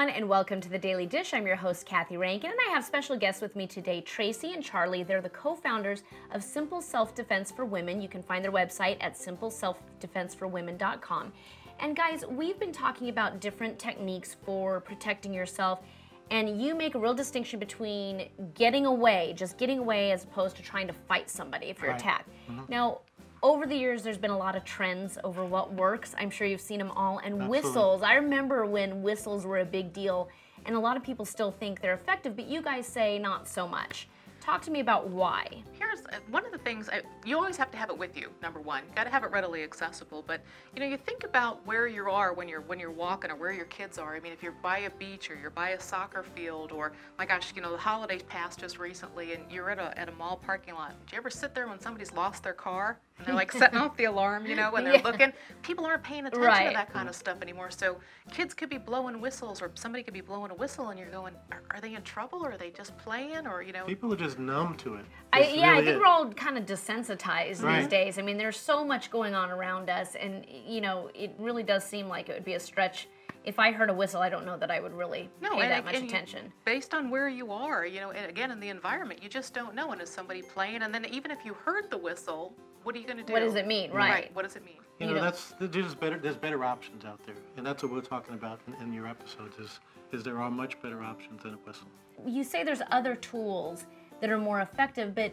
everyone, and welcome to the Daily Dish. I'm your host, Kathy Rankin, and I have special guests with me today, Tracy and Charlie. They're the co founders of Simple Self Defense for Women. You can find their website at simpleselfdefenseforwomen.com. And guys, we've been talking about different techniques for protecting yourself, and you make a real distinction between getting away, just getting away, as opposed to trying to fight somebody if you're Right. attacked. Mm-hmm. Now, over the years, there's been a lot of trends over what works. I'm sure you've seen them all. And Absolutely. whistles, I remember when whistles were a big deal, and a lot of people still think they're effective, but you guys say not so much. Talk to me about why. Here's uh, one of the things I, you always have to have it with you. Number one, got to have it readily accessible. But you know, you think about where you are when you're when you're walking or where your kids are. I mean, if you're by a beach or you're by a soccer field or my gosh, you know, the holidays passed just recently and you're at a at a mall parking lot. Do you ever sit there when somebody's lost their car and they're like setting off the alarm, you know, when they're Yeah. looking? People aren't paying attention Right. to that kind of stuff anymore. So kids could be blowing whistles or somebody could be blowing a whistle and you're going, are, are they in trouble or are they just playing or you know? People are just numb to it. I, That's yeah, I think it. we're all kind of desensitized these days. I mean, there's so much going on around us, and you know, it really does seem like it would be a stretch. If I heard a whistle, I don't know that I would really No, pay and, that much and you- attention. based on where you are, you know, and again in the environment, you just don't know. And is somebody playing? And then even if you heard the whistle, what are you going to do? What does it mean? Right. What does it mean? You you know, know- that's there's better. There's better options out there, and that's what we're talking about in, in your episodes. Is is there are much better options than a whistle. you say there's other tools that are more effective, but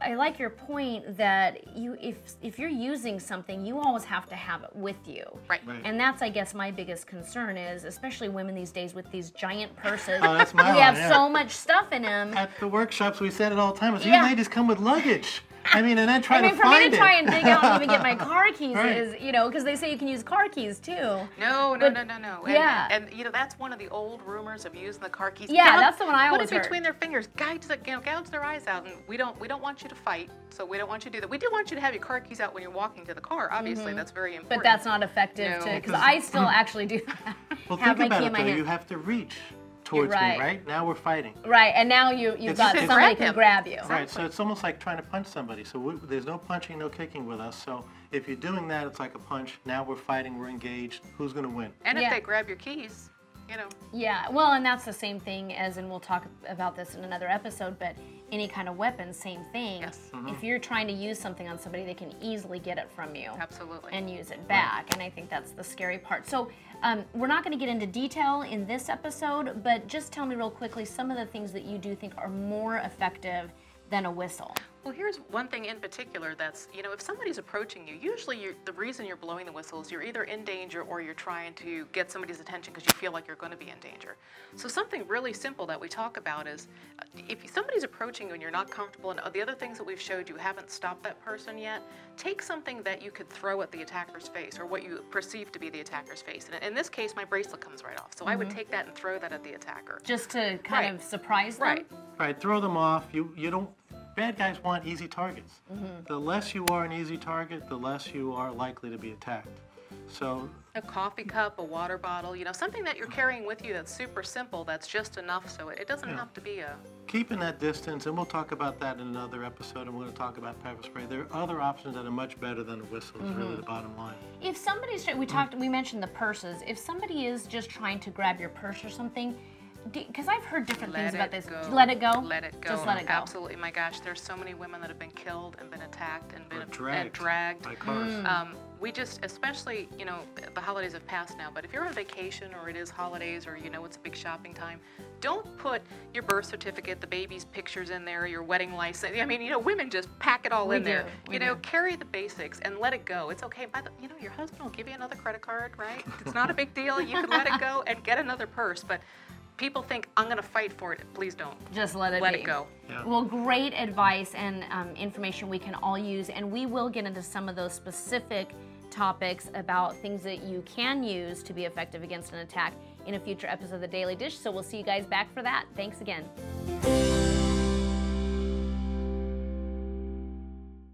I like your point that you if if you're using something, you always have to have it with you. Right. Right. And that's I guess my biggest concern is especially women these days with these giant purses. Oh, that's my we have yeah. so much stuff in them. At the workshops, we said it all the time. Is Yeah. you ladies come with luggage. I mean, and then try I mean, to for me to try and dig out and even get my car keys Right. is, you know, because they say you can use car keys too. No, no, But- no, no, no. And, yeah. And you know that's one of the old rumors of using the car keys. Yeah, Gouge- that's the one I always Put always it heard. between their fingers, gouge, the, you know, gouge their eyes out, and we don't we don't want you to fight, so we don't want you to do that. We do want you to have your car keys out when you're walking to the car. Obviously, that's very important. Mm-hmm. But that's not effective because Because- I still actually do that. Well, have think my about key it in my though. hand. You have to reach towards right. me, right? Now we're fighting. Right, and now you you've got it's- somebody Grab can grab you. Right, so it's almost like trying to punch somebody. So we, there's no punching, no kicking with us. So if you're doing that, it's like a punch. Now we're fighting, we're engaged. Who's going to win? and if they grab your keys, you know, Yeah, well, and that's the same thing as, and we'll talk about this in another episode, but any kind of weapon, same thing. Yes. If you're trying to use something on somebody, they can easily get it from you. absolutely. And use it back, and I think that's the scary part. So, um, we're not going to get into detail in this episode, but just tell me real quickly some of the things that you do think are more effective than a whistle. Well, here's one thing in particular that's, you know, if somebody's approaching you, usually you're, the reason you're blowing the whistle is you're either in danger or you're trying to get somebody's attention because you feel like you're going to be in danger. So, something really simple that we talk about is uh, if somebody's approaching you and you're not comfortable, and uh, the other things that we've showed you haven't stopped that person yet, take something that you could throw at the attacker's face or what you perceive to be the attacker's face. And in this case, my bracelet comes right off. So, I would take that and throw that at the attacker. Just to kind Right. of surprise them. Right. Right, throw them off. You you don't. Bad guys want easy targets. Mm-hmm. The less you are an easy target, the less you are likely to be attacked. So A coffee cup, a water bottle, you know, something that you're carrying with you that's super simple, that's just enough so it, it doesn't Yeah. have to be a. keeping that distance, and we'll talk about that in another episode. And we're going to talk about pepper spray. There are other options that are much better than a whistle. Is Mm-hmm. really the bottom line. If somebody's try- we talked we mentioned the purses. If somebody is just trying to grab your purse or something, because I've heard different Let things about this. go. Let it go. Let it go. Just let it go. Absolutely. My gosh, there's so many women that have been killed and been attacked and been Or and dragged, dragged. by cars. Mm. Um, we just, especially, you know, the holidays have passed now, but if you're on vacation or it is holidays or you know it's a big shopping time, don't put your birth certificate, the baby's pictures in there, your wedding license. I mean, you know, women just pack it all We in there. do, we You know, do. carry the basics and let it go. It's okay. By the, you know, your husband will give you another credit card, right? It's not a big deal. You can let it go and get another purse, but people think I'm going to fight for it. Please don't. Just let it Let be. it go. Yeah. Well, great advice and um, information we can all use, and we will get into some of those specific topics about things that you can use to be effective against an attack in a future episode of the Daily Dish. So we'll see you guys back for that. Thanks again.